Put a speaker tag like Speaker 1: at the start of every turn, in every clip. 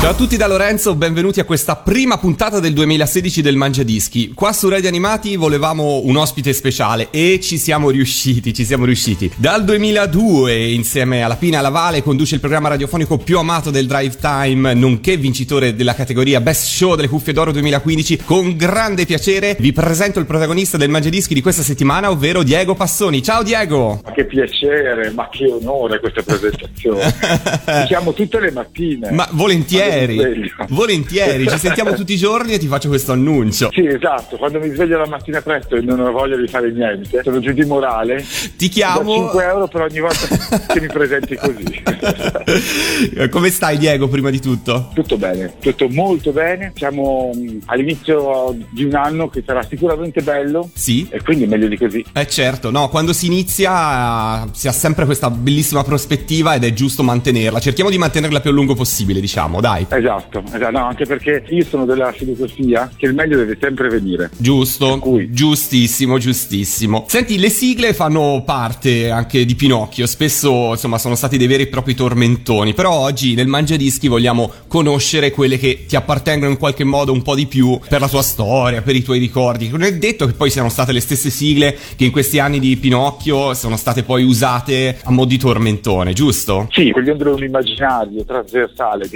Speaker 1: Ciao a tutti da Lorenzo, benvenuti a questa prima puntata del 2016 del Mangiadischi. Qua su Radio Animati volevamo un ospite speciale e ci siamo riusciti, ci siamo riusciti. Dal 2002 insieme alla Pina Lavale conduce il programma radiofonico più amato del Drive Time, nonché vincitore della categoria Best Show delle Cuffie d'Oro 2015. Con grande piacere vi presento il protagonista del Mangiadischi di questa settimana, ovvero Diego Passoni. Ciao Diego!
Speaker 2: Ma che piacere, ma che onore questa presentazione. Ti chiamo tutte le mattine.
Speaker 1: Ma volentieri,
Speaker 2: Sveglio.
Speaker 1: volentieri, ci sentiamo tutti i giorni e ti faccio questo annuncio.
Speaker 2: Sì, esatto, quando mi sveglio la mattina presto e non ho voglia di fare niente, sono giù di morale,
Speaker 1: Ti chiamo.
Speaker 2: 5 euro per ogni volta che mi presenti così.
Speaker 1: Come stai Diego prima di tutto?
Speaker 2: Tutto bene, tutto molto bene. Siamo mh, all'inizio di un anno che sarà sicuramente bello
Speaker 1: Sì?
Speaker 2: e quindi meglio di così.
Speaker 1: Eh certo, no, quando si inizia si ha sempre questa bellissima prospettiva ed è giusto mantenerla. Cerchiamo di mantenerla più a lungo possibile, diciamo, dai.
Speaker 2: Esatto, esatto, no, anche perché io sono della filosofia che il meglio deve sempre venire.
Speaker 1: Giusto,
Speaker 2: cui-
Speaker 1: giustissimo, giustissimo. Senti, le sigle fanno parte anche di Pinocchio, spesso insomma sono stati dei veri e propri tormentoni, però oggi nel Mangiadischi vogliamo conoscere quelle che ti appartengono in qualche modo un po' di più per la tua storia, per i tuoi ricordi. Non è detto che poi siano state le stesse sigle che in questi anni di Pinocchio sono state poi usate a mo' di tormentone, giusto?
Speaker 2: Sì, cogliendo un immaginario trasversale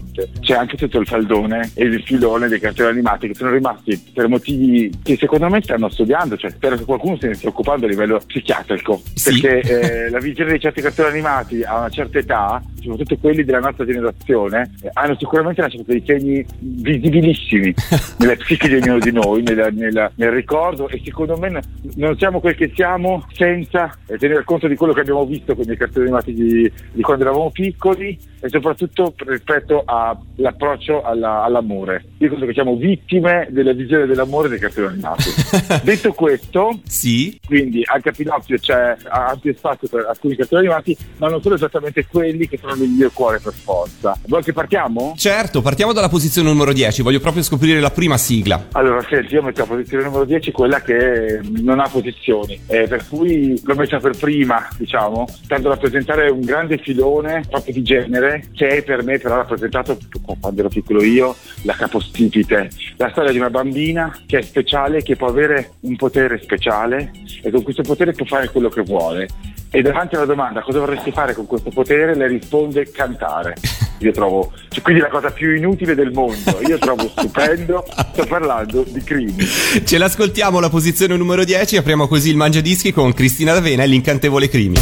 Speaker 2: decisamente. C'è anche tutto il faldone e il filone dei cartoni animati che sono rimasti per motivi che secondo me stanno studiando, cioè spero che qualcuno se ne stia occupando a livello psichiatrico.
Speaker 1: Sì.
Speaker 2: Perché eh, la visione di certi cartoni animati a una certa età, soprattutto quelli della nostra generazione, eh, hanno sicuramente lasciato dei segni visibilissimi nella psiche di ognuno di noi, nella- nella- nel ricordo e secondo me n- non siamo quel che siamo senza eh, tenere conto di quello che abbiamo visto con i cartoni animati di, di quando eravamo piccoli e soprattutto rispetto all'approccio alla- all'amore. Io credo che siamo vittime della visione dell'amore dei cartoni animati. Detto questo,
Speaker 1: Sì?
Speaker 2: quindi anche a Pinocchio c'è ampio spazio per alcuni cartoni animati, ma non sono esattamente quelli che sono nel mio cuore per forza. Vuoi che partiamo?
Speaker 1: Certo, partiamo dalla posizione numero 10, voglio proprio scoprire la prima sigla.
Speaker 2: Allora, senti, io metto la posizione numero 10 quella che non ha posizioni, eh, per cui l'ho messa per prima, diciamo, tanto da presentare un grande filone proprio di genere che per me però ha rappresentato, quando ero piccolo io, la capostipite, la storia di una bambina che è speciale, che può avere un potere speciale e con questo potere può fare quello che vuole. E davanti alla domanda cosa vorresti fare con questo potere, le risponde cantare. Io trovo, cioè, quindi la cosa più inutile del mondo. Io trovo stupendo, sto parlando di crimi.
Speaker 1: Ce l'ascoltiamo la posizione numero 10 apriamo così il Mangiadischi con Cristina D'Avena e l'incantevole Crimi.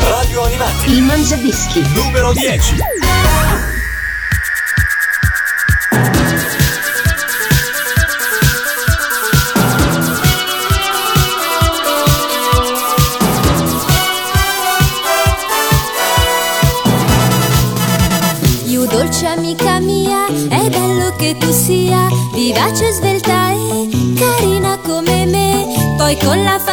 Speaker 3: Radio Animati.
Speaker 4: Il Mangiadischi.
Speaker 3: Numero 10.
Speaker 5: Vivace, svelta e carina come me. Poi con la fantasia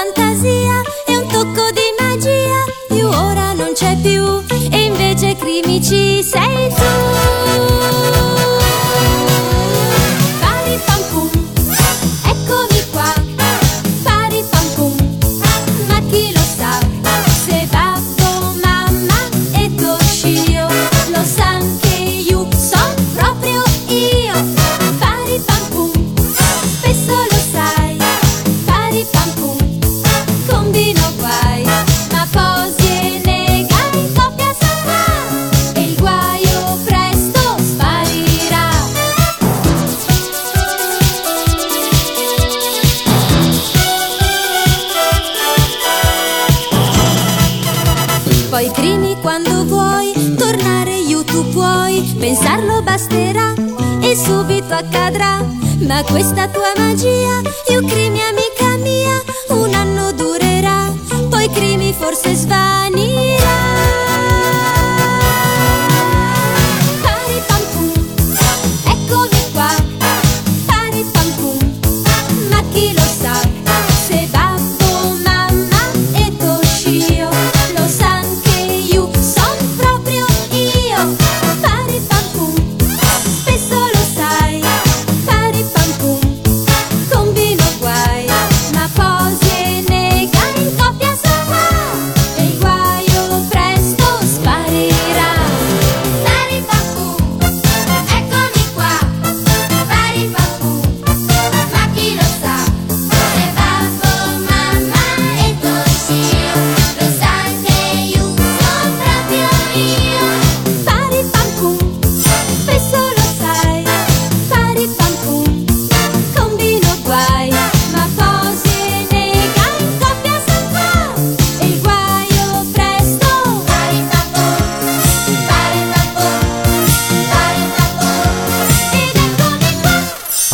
Speaker 5: जाने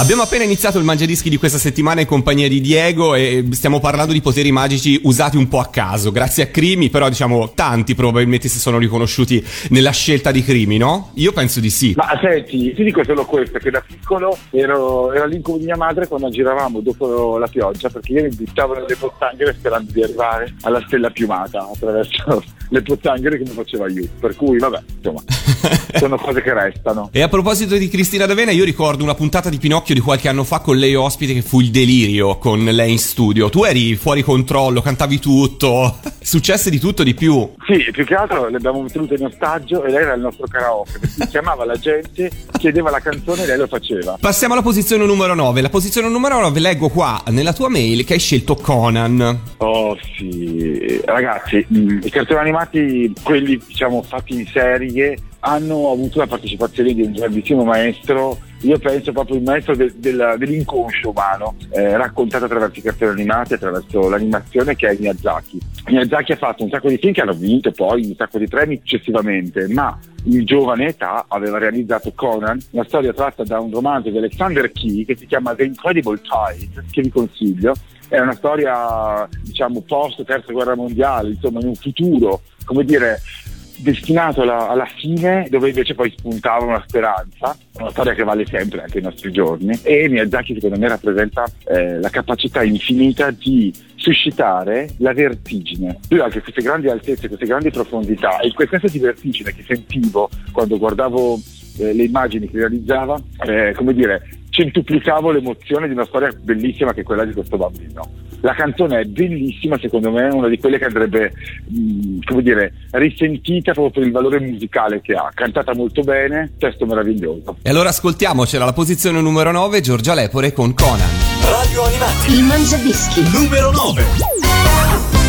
Speaker 1: Abbiamo appena iniziato il Mangiadischi di questa settimana in compagnia di Diego e stiamo parlando di poteri magici usati un po' a caso, grazie a Crimi, però diciamo tanti probabilmente si sono riconosciuti nella scelta di Crimi, no? Io penso di sì.
Speaker 2: Ma senti, ti dico solo questo, che da piccolo ero, era l'incubo di mia madre quando giravamo dopo la pioggia, perché io mi buttavo nelle pozzanghere sperando di arrivare alla stella piumata attraverso le pozzanghere che mi faceva aiuto. Per cui, vabbè, insomma, sono cose che restano.
Speaker 1: E a proposito di Cristina D'Avena, io ricordo una puntata di Pinocchio di qualche anno fa con lei ospite che fu il delirio con lei in studio. Tu eri fuori controllo, cantavi tutto, successe di tutto di più.
Speaker 2: Sì, più che altro le abbiamo tenute in ostaggio e lei era il nostro karaoke, chiamava la gente, chiedeva la canzone e lei lo faceva.
Speaker 1: Passiamo alla posizione numero 9. La posizione numero 9 leggo qua nella tua mail che hai scelto Conan.
Speaker 2: Oh sì, ragazzi, mh, i cartoni animati, quelli diciamo fatti in serie, hanno avuto la partecipazione di un grandissimo maestro, io penso proprio il maestro del- del- dell'inconscio umano, eh, raccontato attraverso i cartoni animati, attraverso l'animazione che è Miyazaki. Miyazaki ha fatto un sacco di film che hanno vinto poi un sacco di premi successivamente, ma in giovane età aveva realizzato Conan, una storia tratta da un romanzo di Alexander Key che si chiama The Incredible Tide, che vi consiglio. È una storia, diciamo, post terza guerra mondiale, insomma, in un futuro, come dire, destinato alla, alla fine, dove invece poi spuntava una speranza, una storia che vale sempre anche ai nostri giorni. E Miyazaki, secondo me, rappresenta eh, la capacità infinita di suscitare la vertigine. Lui ha anche queste grandi altezze, queste grandi profondità e quel senso di vertigine che sentivo quando guardavo eh, le immagini che realizzava, eh, come dire, centuplicavo l'emozione di una storia bellissima che è quella di questo bambino. La canzone è bellissima, secondo me è una di quelle che andrebbe, mh, come dire, risentita proprio per il valore musicale che ha. Cantata molto bene, testo meraviglioso.
Speaker 1: E allora ascoltiamocela alla posizione numero 9, Giorgia Lepore con Conan.
Speaker 3: Radio Animati,
Speaker 4: Il Mangiadischi.
Speaker 3: numero 9.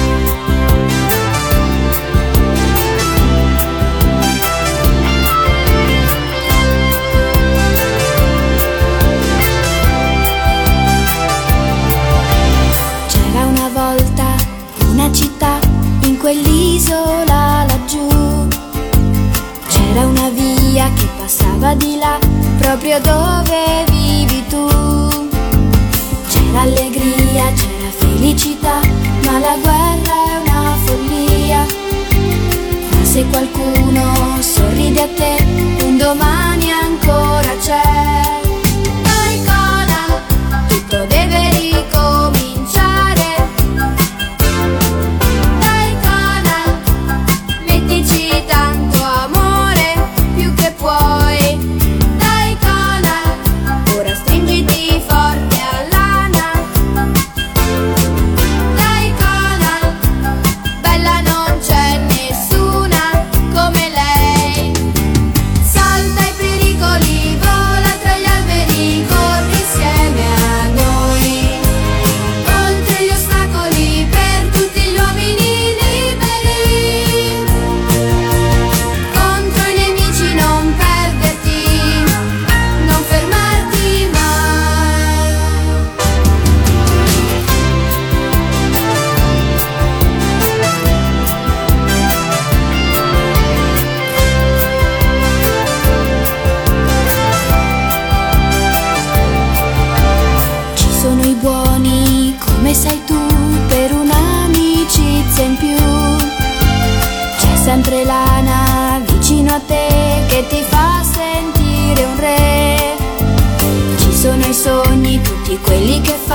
Speaker 5: Tutti quelli che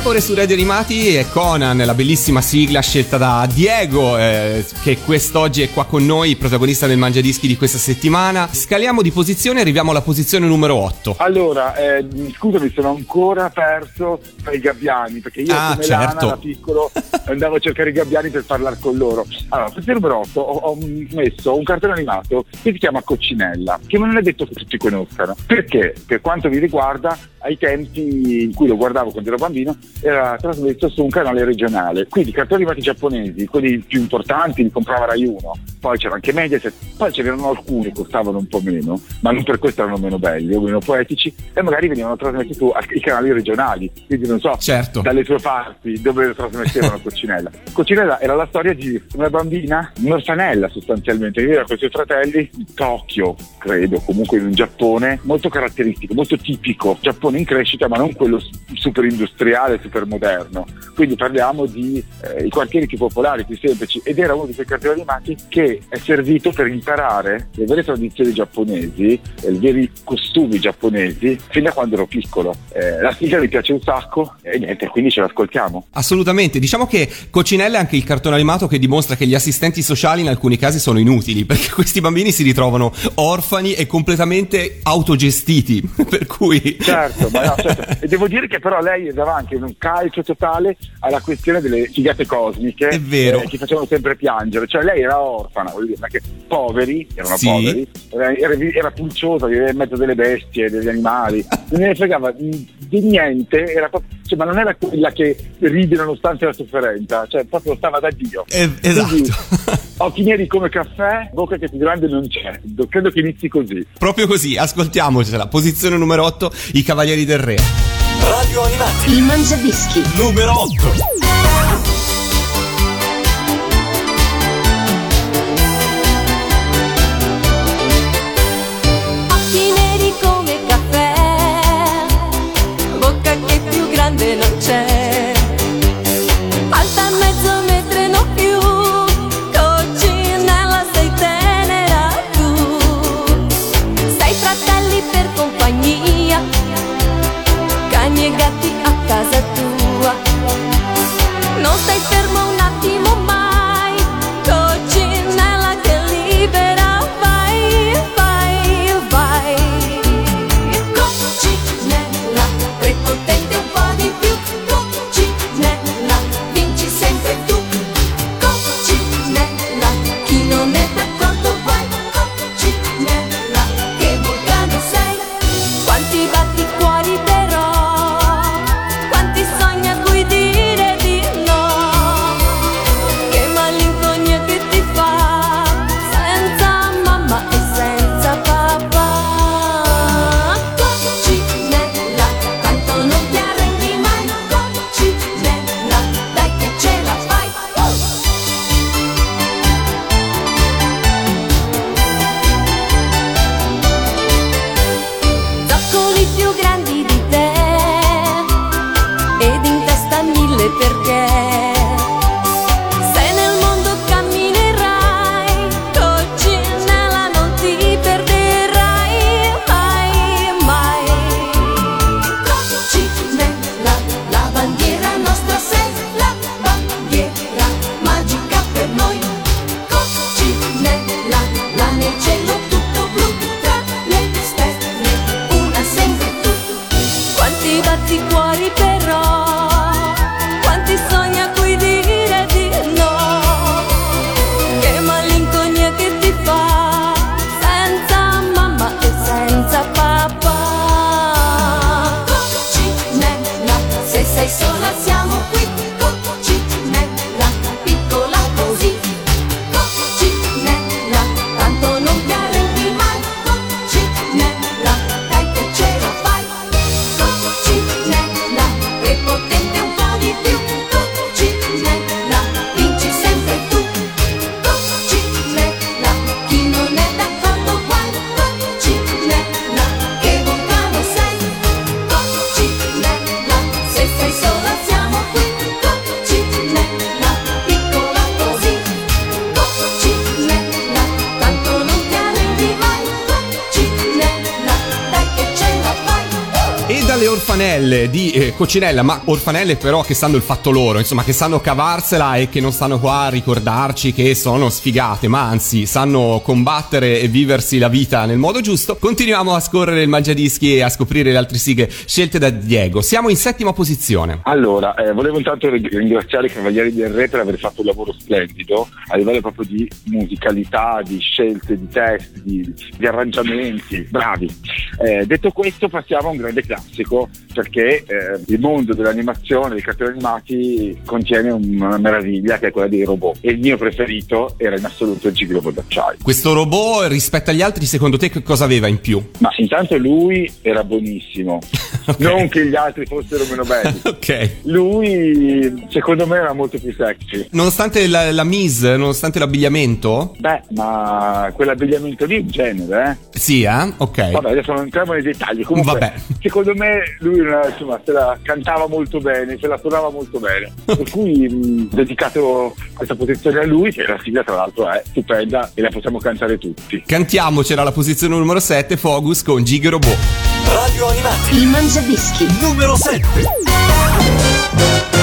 Speaker 1: Lepore su Radio Animati e Conan, la bellissima sigla scelta da Diego, eh, che quest'oggi è qua con noi, protagonista del Mangiadischi di questa settimana. Scaliamo di posizione e arriviamo alla posizione numero 8.
Speaker 2: Allora, eh, scusami, sono ancora perso tra i gabbiani, perché io
Speaker 1: Ah,
Speaker 2: come
Speaker 1: certo.
Speaker 2: Lana da piccolo andavo a cercare i gabbiani per parlare con loro. Allora, posizione numero 8 ho, ho messo un cartone animato che si chiama Coccinella, che non è detto che tutti conoscano. Perché? Per quanto mi riguarda, ai tempi in cui lo guardavo quando ero bambino, era trasmesso su un canale regionale. Quindi cartoni animati giapponesi, quelli più importanti, li comprava Rai 1. Poi c'era anche Mediaset, poi ce n'erano alcuni che costavano un po' meno, ma non per questo erano meno belli o meno poetici, e magari venivano trasmessi su ai canali regionali. Quindi non so,
Speaker 1: Certo.
Speaker 2: dalle tue parti dove trasmettevano Coccinella. Coccinella era la storia di una bambina, un'orfanella sostanzialmente, che viveva con i suoi fratelli in Tokyo, credo, comunque in un Giappone molto caratteristico, molto tipico, Giappone in crescita ma non quello super industriale, super moderno. Quindi parliamo di eh, i quartieri più popolari, più semplici ed era uno di quei cartoni animati che è servito per imparare le vere tradizioni giapponesi, eh, i veri costumi giapponesi fin da quando ero piccolo. Eh, la sigla mi piace un sacco e niente, quindi ce l'ascoltiamo.
Speaker 1: Assolutamente, diciamo che Coccinella è anche il cartone animato che dimostra che gli assistenti sociali in alcuni casi sono inutili, perché questi bambini si ritrovano orfani e completamente autogestiti, per cui...
Speaker 2: Certo, ma no, certo. E devo dire che però lei dava anche un calcio totale alla questione delle figate cosmiche
Speaker 1: È vero.
Speaker 2: eh, che facevano sempre piangere. Cioè lei era orfana, voglio dire, che poveri, erano
Speaker 1: Sì.
Speaker 2: poveri, era, era, era pulciosa, viveva in mezzo delle bestie, degli animali, non ne fregava di niente, era proprio- cioè, ma non era quella che ride nonostante la sofferenza, cioè proprio stava da Dio.
Speaker 1: Eh,
Speaker 2: Quindi,
Speaker 1: esatto.
Speaker 2: occhi neri come caffè, bocca che più grande non c'è. Credo che inizi così.
Speaker 1: Proprio così, ascoltiamocela. Posizione numero 8, i Cavalieri del Re.
Speaker 5: Radio Animati,
Speaker 6: Il Mangiadischi.
Speaker 5: numero 8.
Speaker 1: Dalle orfanelle di eh, Coccinella, ma orfanelle però che sanno il fatto loro, insomma che sanno cavarsela e che non stanno qua a ricordarci che sono sfigate, ma anzi sanno combattere e viversi la vita nel modo giusto, continuiamo a scorrere il mangiadischi e a scoprire le altre sigle scelte da Diego. Siamo in settima posizione.
Speaker 2: Allora, eh, volevo intanto ri- ringraziare i Cavalieri del Re per aver fatto un lavoro splendido a livello proprio di musicalità, di scelte, di testi, di, di arrangiamenti, bravi. Eh, detto questo passiamo a un grande classico perché eh, il mondo dell'animazione, dei cartoni animati contiene una meraviglia che è quella dei robot e il mio preferito era in assoluto il Giglobo d'acciaio.
Speaker 1: Questo robot rispetto agli altri secondo te che cosa aveva in più?
Speaker 2: Ma intanto lui era buonissimo,
Speaker 1: Ok.
Speaker 2: non che gli altri fossero meno belli.
Speaker 1: ok.
Speaker 2: Lui secondo me era molto più sexy.
Speaker 1: Nonostante la, la mise, nonostante l'abbigliamento?
Speaker 2: Beh, ma quell'abbigliamento lì è un genere, eh?
Speaker 1: Sì, eh? Ok.
Speaker 2: Vabbè, adesso non entriamo nei dettagli. Comunque,
Speaker 1: Vabbè.
Speaker 2: secondo me lui era, insomma, se la cantava molto bene, se la suonava molto bene. Per cui mh, dedicato questa posizione a lui, che la sigla tra l'altro è stupenda e la possiamo cantare tutti.
Speaker 1: Cantiamocela alla posizione numero 7, Focus con Gig Robot.
Speaker 7: Radio Animati
Speaker 6: Il Mangiadischi.
Speaker 7: numero 7.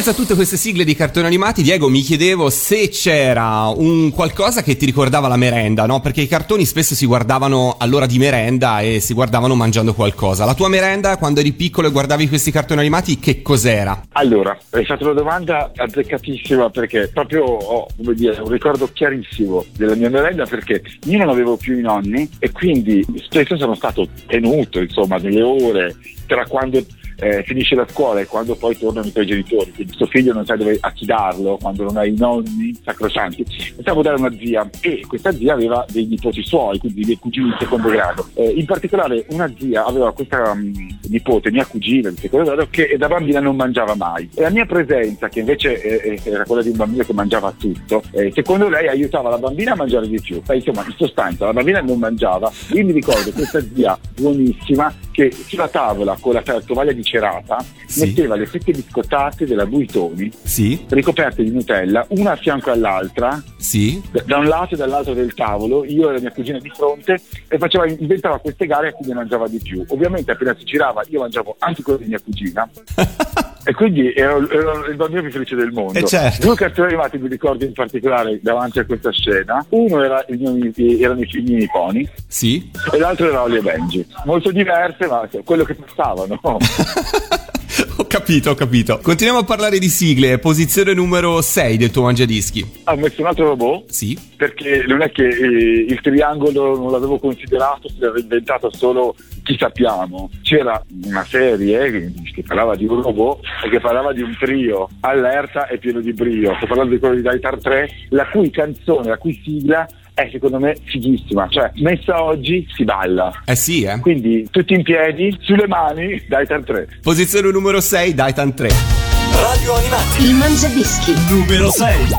Speaker 1: Mezzo a tutte queste sigle di cartoni animati, Diego, mi chiedevo se c'era un qualcosa che ti ricordava la merenda, no? Perché i cartoni spesso si guardavano all'ora di merenda e si guardavano mangiando qualcosa. La tua merenda, quando eri piccolo e guardavi questi cartoni animati, che cos'era?
Speaker 2: Allora, è stata una domanda azzeccatissima perché proprio ho come dire, un ricordo chiarissimo della mia merenda perché io non avevo più i nonni e quindi spesso sono stato tenuto insomma nelle ore tra quando eh, finisce la scuola e quando poi tornano i tuoi genitori, quindi tuo figlio non sa dove affidarlo quando non hai i nonni sacrosanti. Stavo dare una zia e questa zia aveva dei nipoti suoi, quindi dei cugini di secondo grado. Eh, in particolare una zia aveva questa mh, nipote, mia cugina di secondo grado, che da bambina non mangiava mai. E la mia presenza, che invece eh, eh, era quella di un bambino che mangiava tutto, eh, secondo lei aiutava la bambina a mangiare di più. Eh, insomma, in sostanza la bambina non mangiava. Io mi ricordo questa zia buonissima che sulla tavola con la tovaglia di cerata
Speaker 1: Sì.
Speaker 2: metteva le fette biscottate della Buitoni
Speaker 1: Sì?
Speaker 2: ricoperte di Nutella, una a fianco all'altra,
Speaker 1: Sì?
Speaker 2: da un lato e dall'altro del tavolo, io e la mia cugina di fronte, e faceva, inventava queste gare a chi ne mangiava di più. Ovviamente appena si girava io mangiavo anche quello di mia cugina. E quindi ero, ero il bambino più felice del mondo.
Speaker 1: Eh, certo.
Speaker 2: Due cartoni animati mi ricordo in particolare davanti a questa scena. Uno era il mio, erano i figli niponi
Speaker 1: Sì?
Speaker 2: e l'altro era Oli e Benji. Molto diverse, ma quello che passavano.
Speaker 1: ho capito, ho capito. Continuiamo a parlare di sigle. Posizione numero 6 del tuo mangiadischi.
Speaker 2: Ho messo un altro robot
Speaker 1: Sì?
Speaker 2: perché non è che eh, il triangolo non l'avevo considerato, si era inventato solo tutti sappiamo, c'era una serie che, che parlava di un robot e che parlava di un trio allerta e pieno di brio. Sto parlando di quello di Daitar 3, la cui canzone, la cui sigla è secondo me fighissima, cioè messa oggi si balla.
Speaker 1: Eh sì, eh.
Speaker 2: Quindi tutti in piedi, sulle mani, Daitar 3.
Speaker 1: Posizione numero 6, Daitan 3.
Speaker 3: Radio Animati.
Speaker 4: Il Mangiadischi.
Speaker 3: Numero 6.
Speaker 8: Uno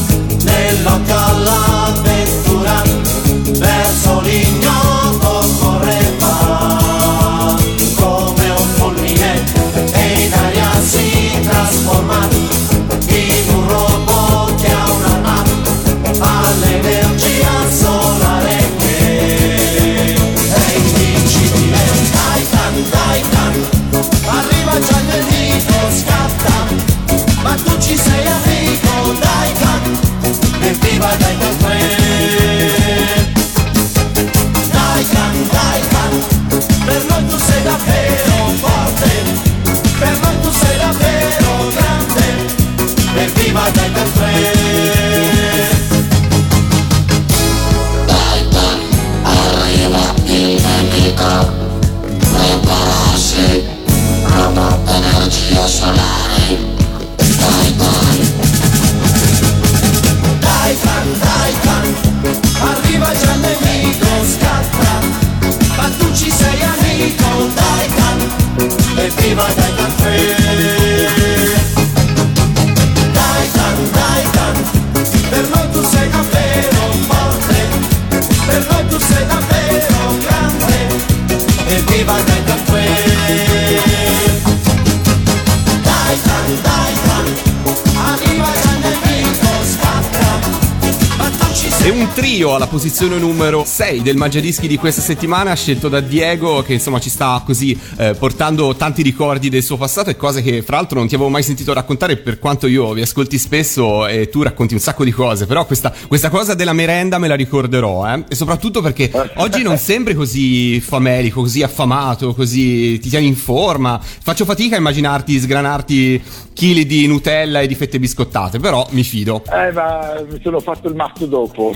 Speaker 1: trio alla posizione numero 6 del Mangiadischi di questa settimana, scelto da Diego, che insomma ci sta così eh, portando tanti ricordi del suo passato e cose che fra l'altro non ti avevo mai sentito raccontare, per quanto io vi ascolti spesso e tu racconti un sacco di cose, però questa, questa cosa della merenda me la ricorderò, eh? e soprattutto perché oggi non sembri così famelico, così affamato, così ti tieni in forma, faccio fatica a immaginarti sgranarti chili di Nutella e di fette biscottate, però mi fido.
Speaker 2: Eh, ma mi sono fatto il mazzo dopo.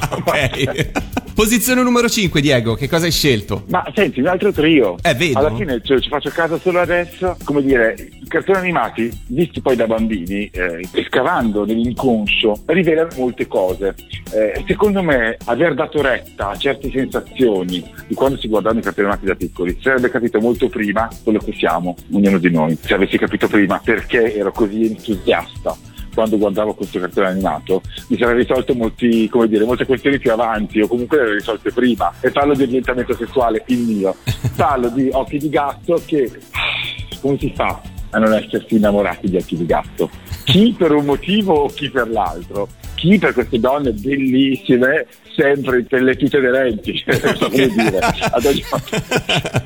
Speaker 1: Ok. Posizione numero 5, Diego, che cosa hai scelto?
Speaker 2: Ma senti, un altro trio.
Speaker 1: Eh, vedo.
Speaker 2: Alla fine cioè, ci faccio caso solo adesso. Come dire, i cartoni animati, visti poi da bambini, eh, scavando nell'inconscio, rivelano molte cose. Eh, secondo me, aver dato retta a certe sensazioni di quando si guardavano i cartoni animati da piccoli, sarebbe capito molto prima quello che siamo, ognuno di noi. Se avessi capito prima perché ero così entusiasta quando guardavo questo cartone animato mi sarei risolto molti, come dire, molte questioni più avanti o comunque le avrei risolte prima. E parlo di orientamento sessuale il mio. Parlo di occhi di gatto che come si fa a non essersi innamorati di occhi di gatto? Chi per un motivo o chi per l'altro? Chi per queste donne bellissime sempre per le tute aderenti non so come dire ad ogni,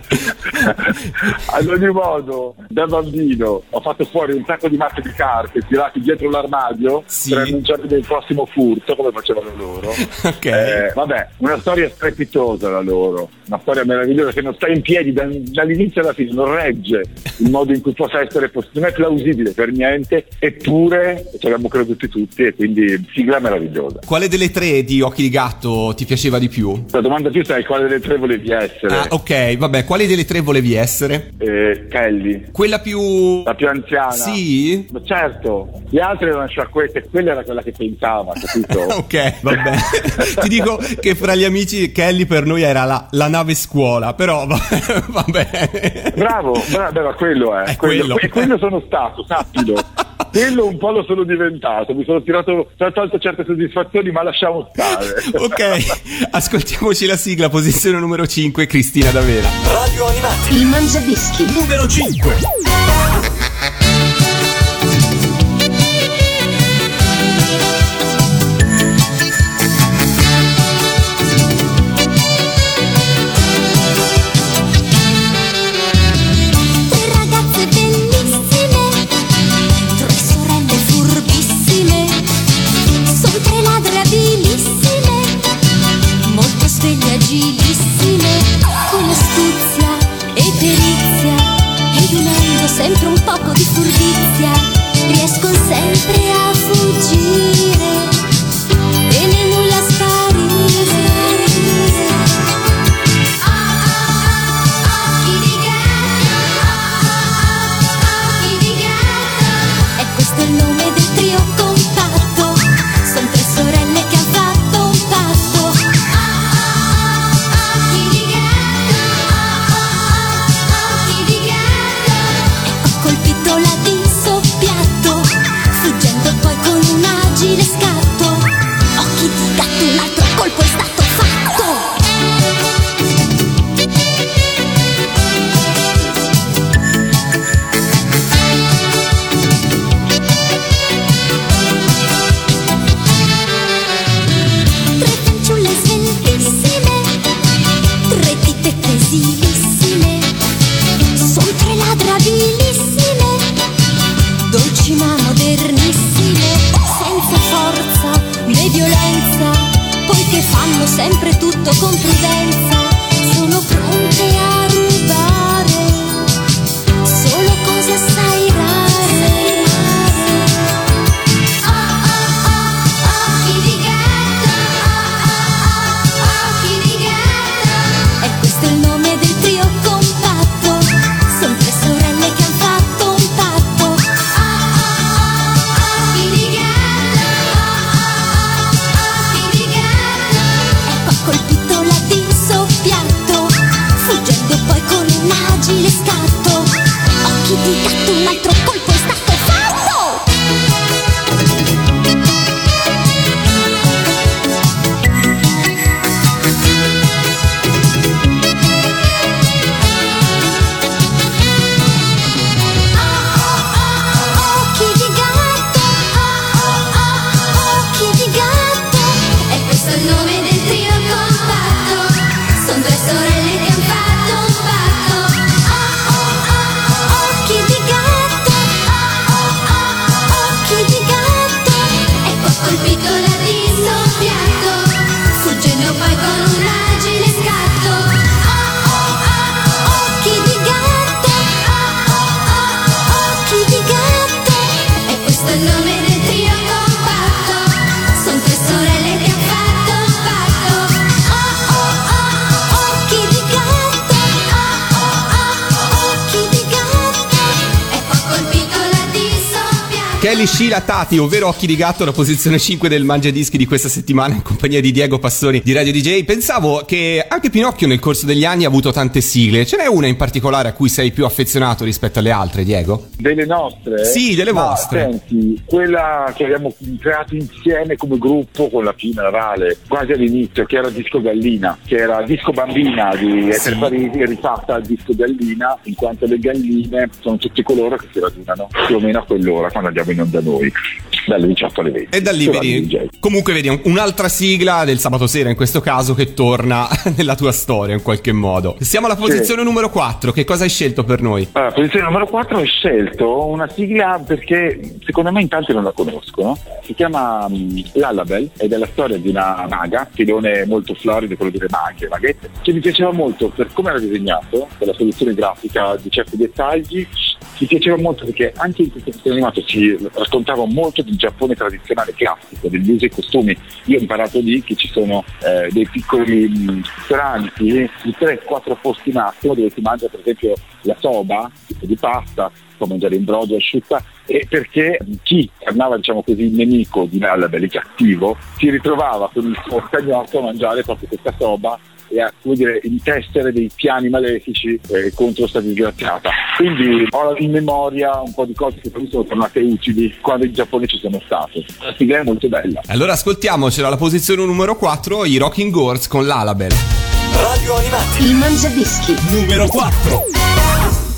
Speaker 2: Ad ogni modo, da bambino ho fatto fuori un sacco di mazze di carte tirati dietro l'armadio
Speaker 1: Sì.
Speaker 2: per annunciare del prossimo furto, come facevano loro.
Speaker 1: Ok.
Speaker 2: Eh, vabbè, una storia strepitosa la loro, una storia meravigliosa che non sta in piedi da- dall'inizio alla fine, non regge il modo in cui possa essere possibile, non è plausibile per niente, eppure ci abbiamo creduti tutti e quindi sigla meravigliosa.
Speaker 1: Quale delle tre di Occhi di Gatto ti piaceva di più?
Speaker 2: La domanda giusta è quale delle tre volevi essere?
Speaker 1: Ah, ok, vabbè, quale delle tre volevi essere?
Speaker 2: Eh, Kelly,
Speaker 1: Quella più...
Speaker 2: la più anziana.
Speaker 1: Sì?
Speaker 2: Ma certo, gli altri erano sciacquette, quella era quella che pensava, capito?
Speaker 1: Ok, vabbè. Ti dico che fra gli amici Kelly per noi era la, la nave scuola, però va, va bene.
Speaker 2: Bravo, bravo, quello è.
Speaker 1: È quello.
Speaker 2: E quello sono stato, sappilo. quello un po' lo sono diventato, mi sono tirato, ho tolto certe soddisfazioni, ma lasciamo stare.
Speaker 1: Ok, ascoltiamoci la sigla, posizione numero 5, Cristina D'Avera.
Speaker 3: Radio Animati.
Speaker 4: Il Mangiadischi.
Speaker 3: Numero 5.
Speaker 5: Sempre a soppiatto.
Speaker 1: Kelly Sheila Tati, ovvero Occhi di Gatto, la posizione 5 del Mangia Dischi di questa settimana in compagnia di Diego Passoni di Radio DJ. Pensavo che anche Pinocchio nel corso degli anni ha avuto tante sigle. Ce n'è una in particolare a cui sei più affezionato rispetto alle altre, Diego?
Speaker 2: Delle nostre?
Speaker 1: Sì, delle
Speaker 2: Ma,
Speaker 1: vostre.
Speaker 2: Senti, quella che abbiamo creato insieme come gruppo con la Pina Rale, quasi all'inizio, che era Disco Gallina, che era Disco Bambina di Eter Parisi, rifatta al Disco Gallina, in quanto le galline sono tutti coloro che si radunano più o meno a quell'ora quando andiamo andiamo in onda noi dalle 18 alle 20.
Speaker 1: E da lì vedi, comunque vedi un- un'altra sigla del sabato sera in questo caso che torna nella tua storia in qualche modo. Siamo alla posizione numero 4, che cosa hai scelto per noi?
Speaker 2: Allora, posizione numero 4 ho scelto una sigla perché secondo me in tanti non la conoscono. Si chiama um, Lullabel ed è la storia di una maga, filone molto florido, quello delle maghe, maghette, che mi piaceva molto per come era disegnato, per la soluzione grafica di certi dettagli. Mi piaceva molto perché anche in questo film animato si raccontava molto del Giappone tradizionale classico, degli usi e costumi. Io ho imparato lì che ci sono eh, dei piccoli ristoranti di 3-4 posti massimo dove si mangia per esempio la soba, tipo di pasta, può mangiare in brodo asciutta e perché chi tornava diciamo così il nemico di Nallabel, il cattivo, si ritrovava con il suo cagnotto a mangiare proprio questa soba e a come dire, intessere dei piani malefici eh, contro questa disgraziata. Quindi ho in memoria un po' di cose che me sono tornate utili quando in Giappone ci sono stato. La sigla è molto bella.
Speaker 1: Allora ascoltiamocela alla posizione numero 4, i Rocking Girls con l'Alabel.
Speaker 4: Radio Animati.
Speaker 6: Il Mangiadischi.
Speaker 4: Numero 4.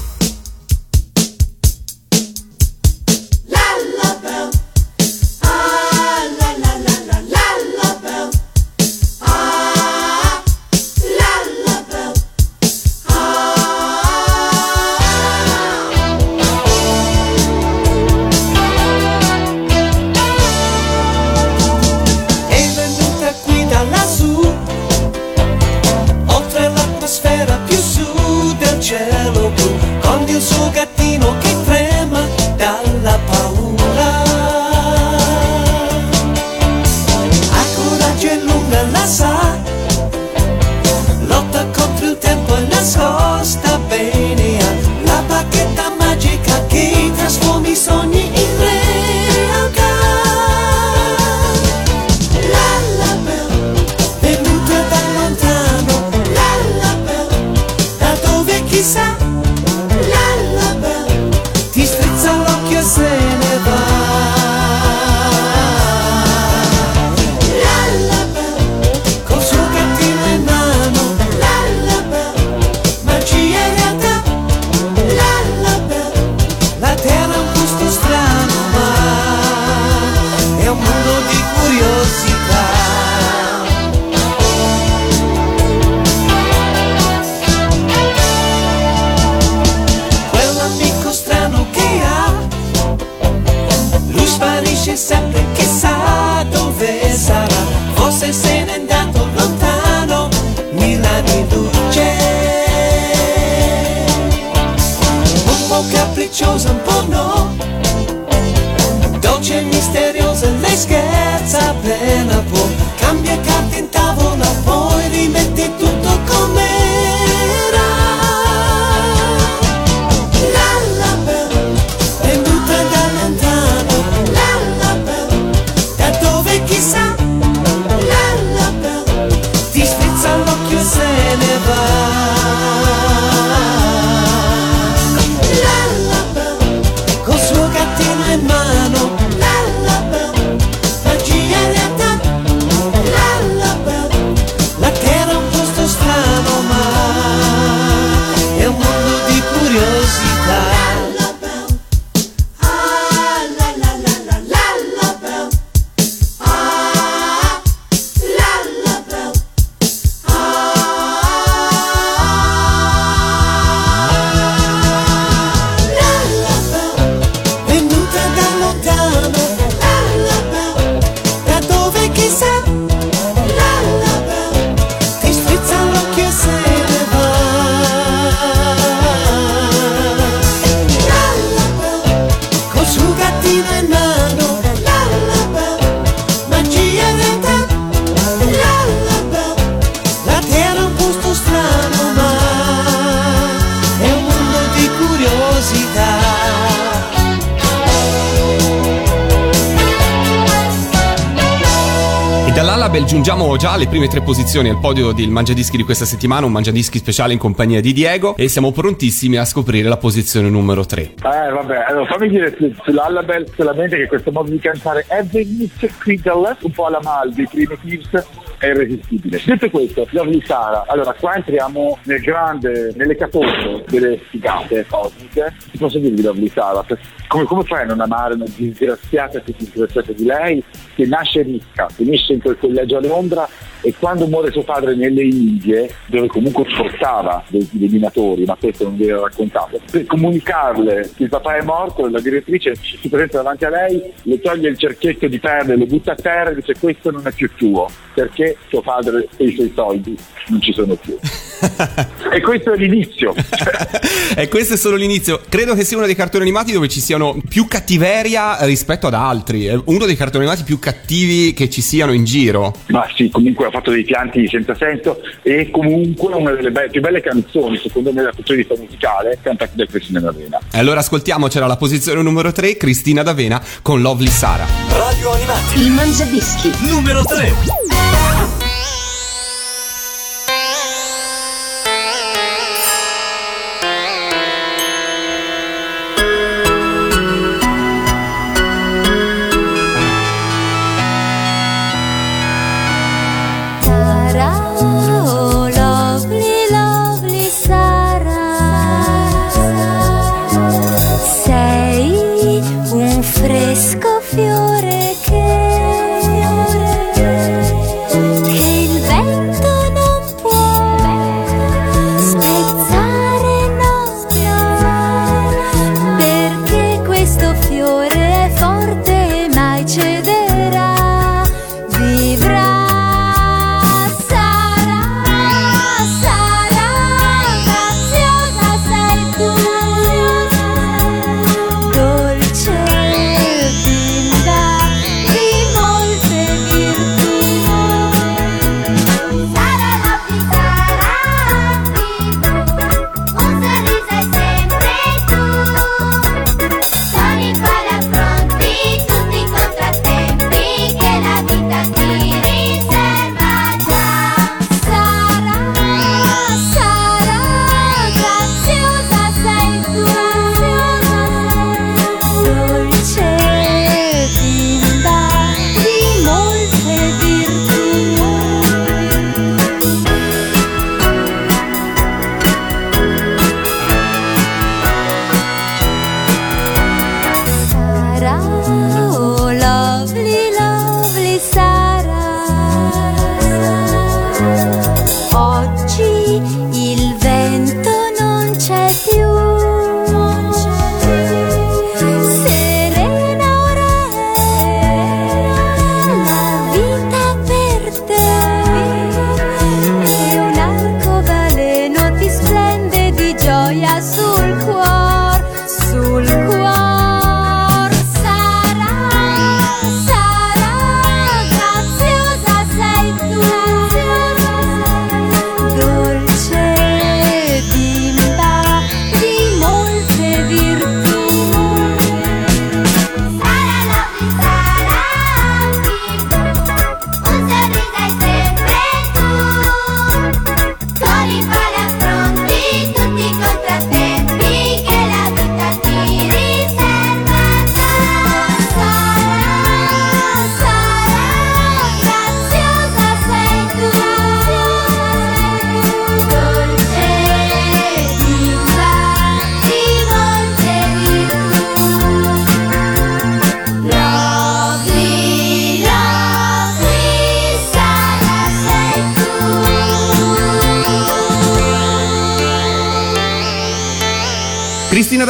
Speaker 1: Tre posizioni al podio del Mangiadischi di questa settimana, un Mangiadischi speciale in compagnia di Diego e siamo prontissimi a scoprire la posizione numero 3.
Speaker 2: Eh vabbè, allora fammi dire su- sull'Allabel solamente che questo modo di cantare è venisse qui dall'est, un po' alla Maldi, Primitives, è irresistibile. Detto questo, Lovely Sara, allora qua entriamo nel grande, nell'ecatombe delle figate cosmiche. Ti posso dire di Lovely Sara? Come, come fai a non amare una disgraziata più disgraziata di lei che nasce ricca, finisce in quel collegio a Londra e quando muore suo padre nelle Indie, dove comunque portava dei, dei minatori, ma questo non vi era raccontato, per comunicarle che il papà è morto, la direttrice si presenta davanti a lei, le toglie il cerchietto di perle, lo butta a terra e dice questo non è più tuo, perché tuo padre e i suoi soldi non ci sono più. E questo è l'inizio.
Speaker 1: e questo è solo l'inizio. Credo che sia uno dei cartoni animati dove ci siano più cattiveria rispetto ad altri. È uno dei cartoni animati più cattivi che ci siano in giro.
Speaker 2: Ma sì, comunque ha fatto dei pianti senza senso e comunque una delle be- più belle canzoni, secondo me, dal punto di vista musicale, cantate da Cristina D'Avena.
Speaker 1: E allora ascoltiamocela la posizione numero 3, Cristina D'Avena con Lovely Sara.
Speaker 5: Radio Animati.
Speaker 6: Il Mangiadischi.
Speaker 5: Numero 3.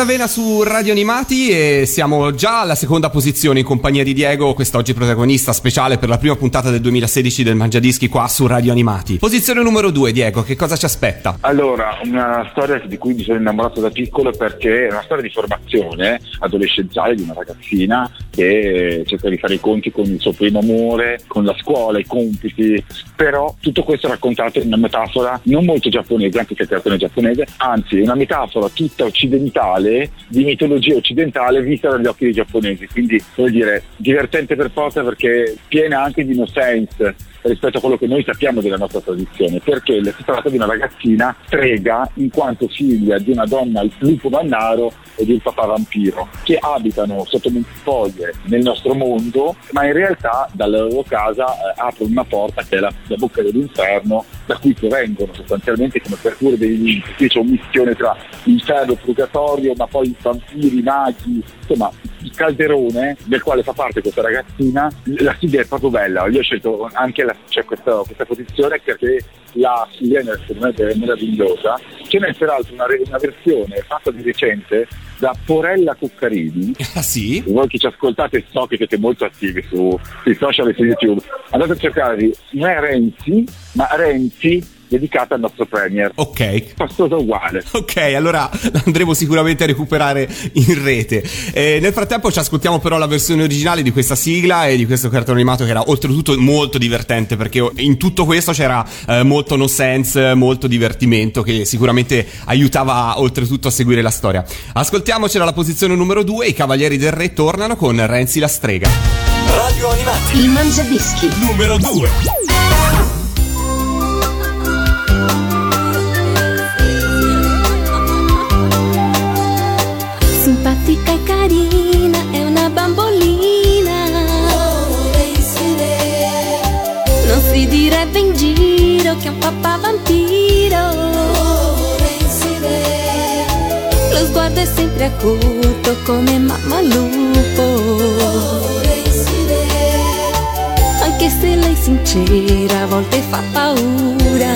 Speaker 1: D'Avena su Radio Animati e siamo già alla seconda posizione in compagnia di Diego, quest'oggi protagonista speciale per la prima puntata del 2016 del Mangiadischi qua su Radio Animati. Posizione numero 2, Diego, che cosa ci aspetta?
Speaker 2: Allora, una storia di cui mi sono innamorato da piccolo perché è una storia di formazione adolescenziale di una ragazzina che cerca di fare i conti con il suo primo amore, con la scuola, i compiti, però tutto questo raccontato in una metafora non molto giapponese, anche se è cartone giapponese, anzi una metafora tutta occidentale, di mitologia occidentale vista dagli occhi dei giapponesi, quindi vuol dire divertente per forza perché piena anche di innocence rispetto a quello che noi sappiamo della nostra tradizione, perché si tratta di una ragazzina strega in quanto figlia di una donna lupo mannaro e di un papà vampiro che abitano sotto foglie nel nostro mondo, ma in realtà dalla loro casa eh, aprono una porta che è la, la bocca dell'inferno da cui provengono sostanzialmente come per cure dei limiti. Qui c'è un missione tra inferno e purgatorio, ma poi vampiri, maghi, insomma il calderone del quale fa parte questa ragazzina, la sigla è proprio bella, io ho scelto anche la, cioè questa, questa posizione perché la sigla me è meravigliosa, ce n'è peraltro una, una versione fatta di recente da Porella Cuccarini,
Speaker 1: Ah sì?
Speaker 2: voi che ci ascoltate so che siete molto attivi su, sui social e su YouTube, andate a cercare non è Renzi, ma Renzi dedicata al nostro premier.
Speaker 1: Ok.
Speaker 2: Fastosa uguale.
Speaker 1: Ok, allora andremo sicuramente a recuperare in rete. Eh, nel frattempo ci ascoltiamo però la versione originale di questa sigla e di questo cartone animato che era oltretutto molto divertente perché in tutto questo c'era eh, molto no sense, molto divertimento che sicuramente aiutava oltretutto a seguire la storia. Ascoltiamocela alla posizione numero 2, i Cavalieri del Re tornano con Renzi la strega.
Speaker 4: Radio Animati.
Speaker 6: Il Mangiadischi.
Speaker 4: Numero 2.
Speaker 5: Che è un papà vampiro. Lo sguardo è sempre acuto come mamma lupo. Anche se lei è sincera, a volte fa paura.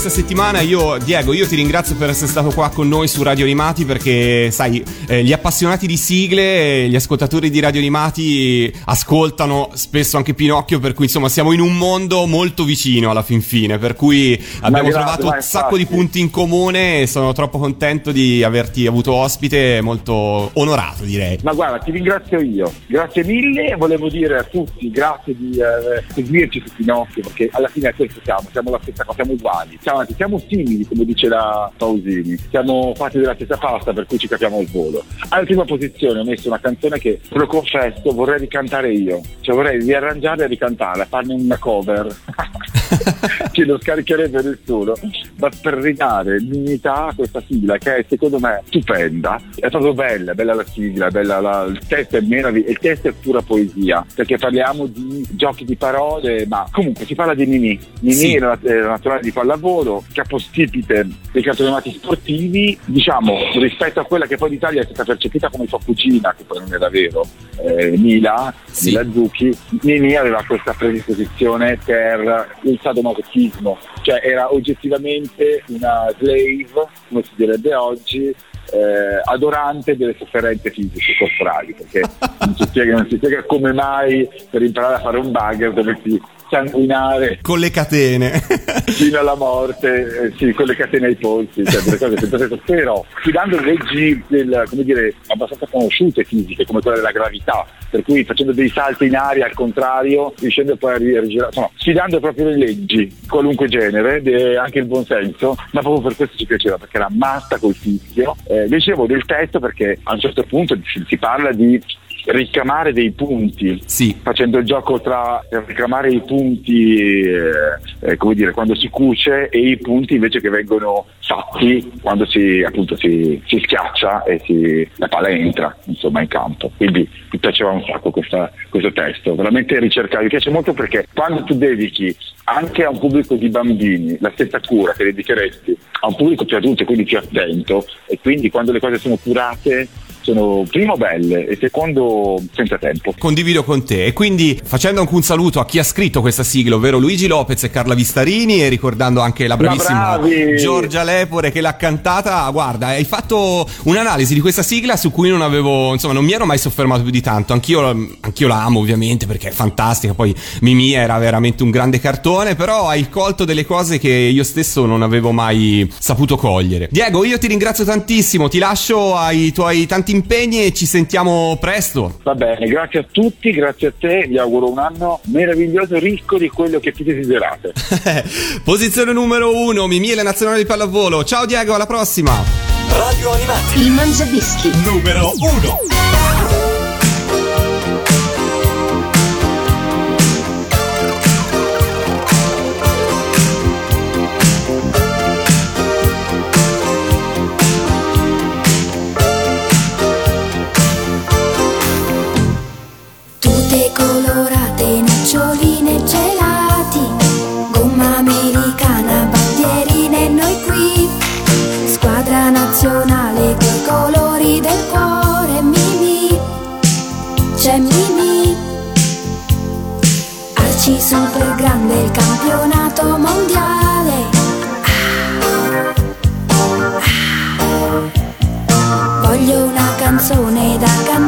Speaker 1: Questa settimana. Io, Diego, io ti ringrazio per essere stato qua con noi su Radio Animati perché, sai, eh, gli appassionati di sigle, gli ascoltatori di Radio Animati ascoltano spesso anche Pinocchio, per cui insomma siamo in un mondo molto vicino alla fin fine, per cui abbiamo
Speaker 2: grazie,
Speaker 1: trovato
Speaker 2: ma
Speaker 1: un sacco di punti in comune e sono troppo contento di averti avuto ospite, molto onorato direi.
Speaker 2: Ma guarda, ti ringrazio io, grazie mille volevo dire a tutti grazie di eh, seguirci su Pinocchio perché alla fine è questo siamo, siamo la stessa cosa, siamo uguali, anzi, siamo simili come dice la Pausini, siamo fatti della stessa pasta per cui ci capiamo al volo. Alla prima posizione ho messo una canzone che, lo confesso, vorrei ricantare io, cioè vorrei riarrangiarla e ricantarla, farne una cover. che non scaricherebbe nessuno, ma per ridare dignità a questa sigla che è secondo me stupenda, è proprio bella, bella la sigla, bella la- il testo è meraviglioso, il testo è pura poesia, perché parliamo di giochi di parole, ma comunque si parla di Nini. Nini
Speaker 1: Sì.
Speaker 2: era era naturale di pallavolo, capostipite dei cartoni animati sportivi, diciamo rispetto a quella che poi l'Italia è stata percepita come sua cugina, che poi non era vero, eh, Mila,
Speaker 1: Sì.
Speaker 2: Mila Zucchi, Nini aveva questa predisposizione per il sadomasochismo, cioè era oggettivamente una slave, come si direbbe oggi, eh, adorante delle sofferenze fisiche corporali, perché non si, spiega, non si spiega come mai per imparare a fare un bugger dovresti sanguinare
Speaker 1: Con le catene.
Speaker 2: fino alla morte, eh, sì, con le catene ai polsi, cioè delle cose sempre detto. però sfidando leggi del, come dire, abbastanza conosciute fisiche, come quella della gravità, per cui facendo dei salti in aria al contrario, riuscendo poi a ri- rigirare, insomma, sfidando proprio le leggi, qualunque genere, de- anche il buonsenso, ma proprio per questo ci piaceva, perché era matta col fischio. Eh, dicevo del testo perché a un certo punto si, si parla di ricamare dei punti
Speaker 1: sì.
Speaker 2: facendo il gioco tra ricamare i punti eh, eh, come dire quando si cuce e i punti invece che vengono fatti quando si appunto si, si schiaccia e si, la palla entra insomma in campo quindi mi piaceva un sacco questa- questo testo veramente ricercato mi piace molto perché quando tu dedichi anche a un pubblico di bambini la stessa cura che dedicheresti a un pubblico più adulto e quindi più attento e quindi quando le cose sono curate sono primo belle e secondo senza tempo.
Speaker 1: Condivido con te. E quindi facendo anche un saluto a chi ha scritto questa sigla, ovvero Luigi Lopez e Carla Vistarini e ricordando anche la bravissima
Speaker 2: bravi!
Speaker 1: Giorgia Lepore che l'ha cantata, guarda, hai fatto un'analisi di questa sigla su cui non avevo, insomma, non mi ero mai soffermato più di tanto, anch'io, anch'io la amo ovviamente perché è fantastica, poi Mimi era veramente un grande cartone, però hai colto delle cose che io stesso non avevo mai saputo cogliere. Diego, io ti ringrazio tantissimo, ti lascio ai tuoi tanti impegni e ci sentiamo presto.
Speaker 2: Va bene, grazie a tutti, grazie a te, vi auguro un anno meraviglioso, ricco di quello che più desiderate.
Speaker 1: Posizione numero uno, Mimi e la nazionale di pallavolo. Ciao Diego, alla prossima!
Speaker 9: Radio Animati.
Speaker 6: Il Mangiadischi.
Speaker 10: Numero 1.
Speaker 3: Super grande, il campionato mondiale. Voglio una canzone da cantare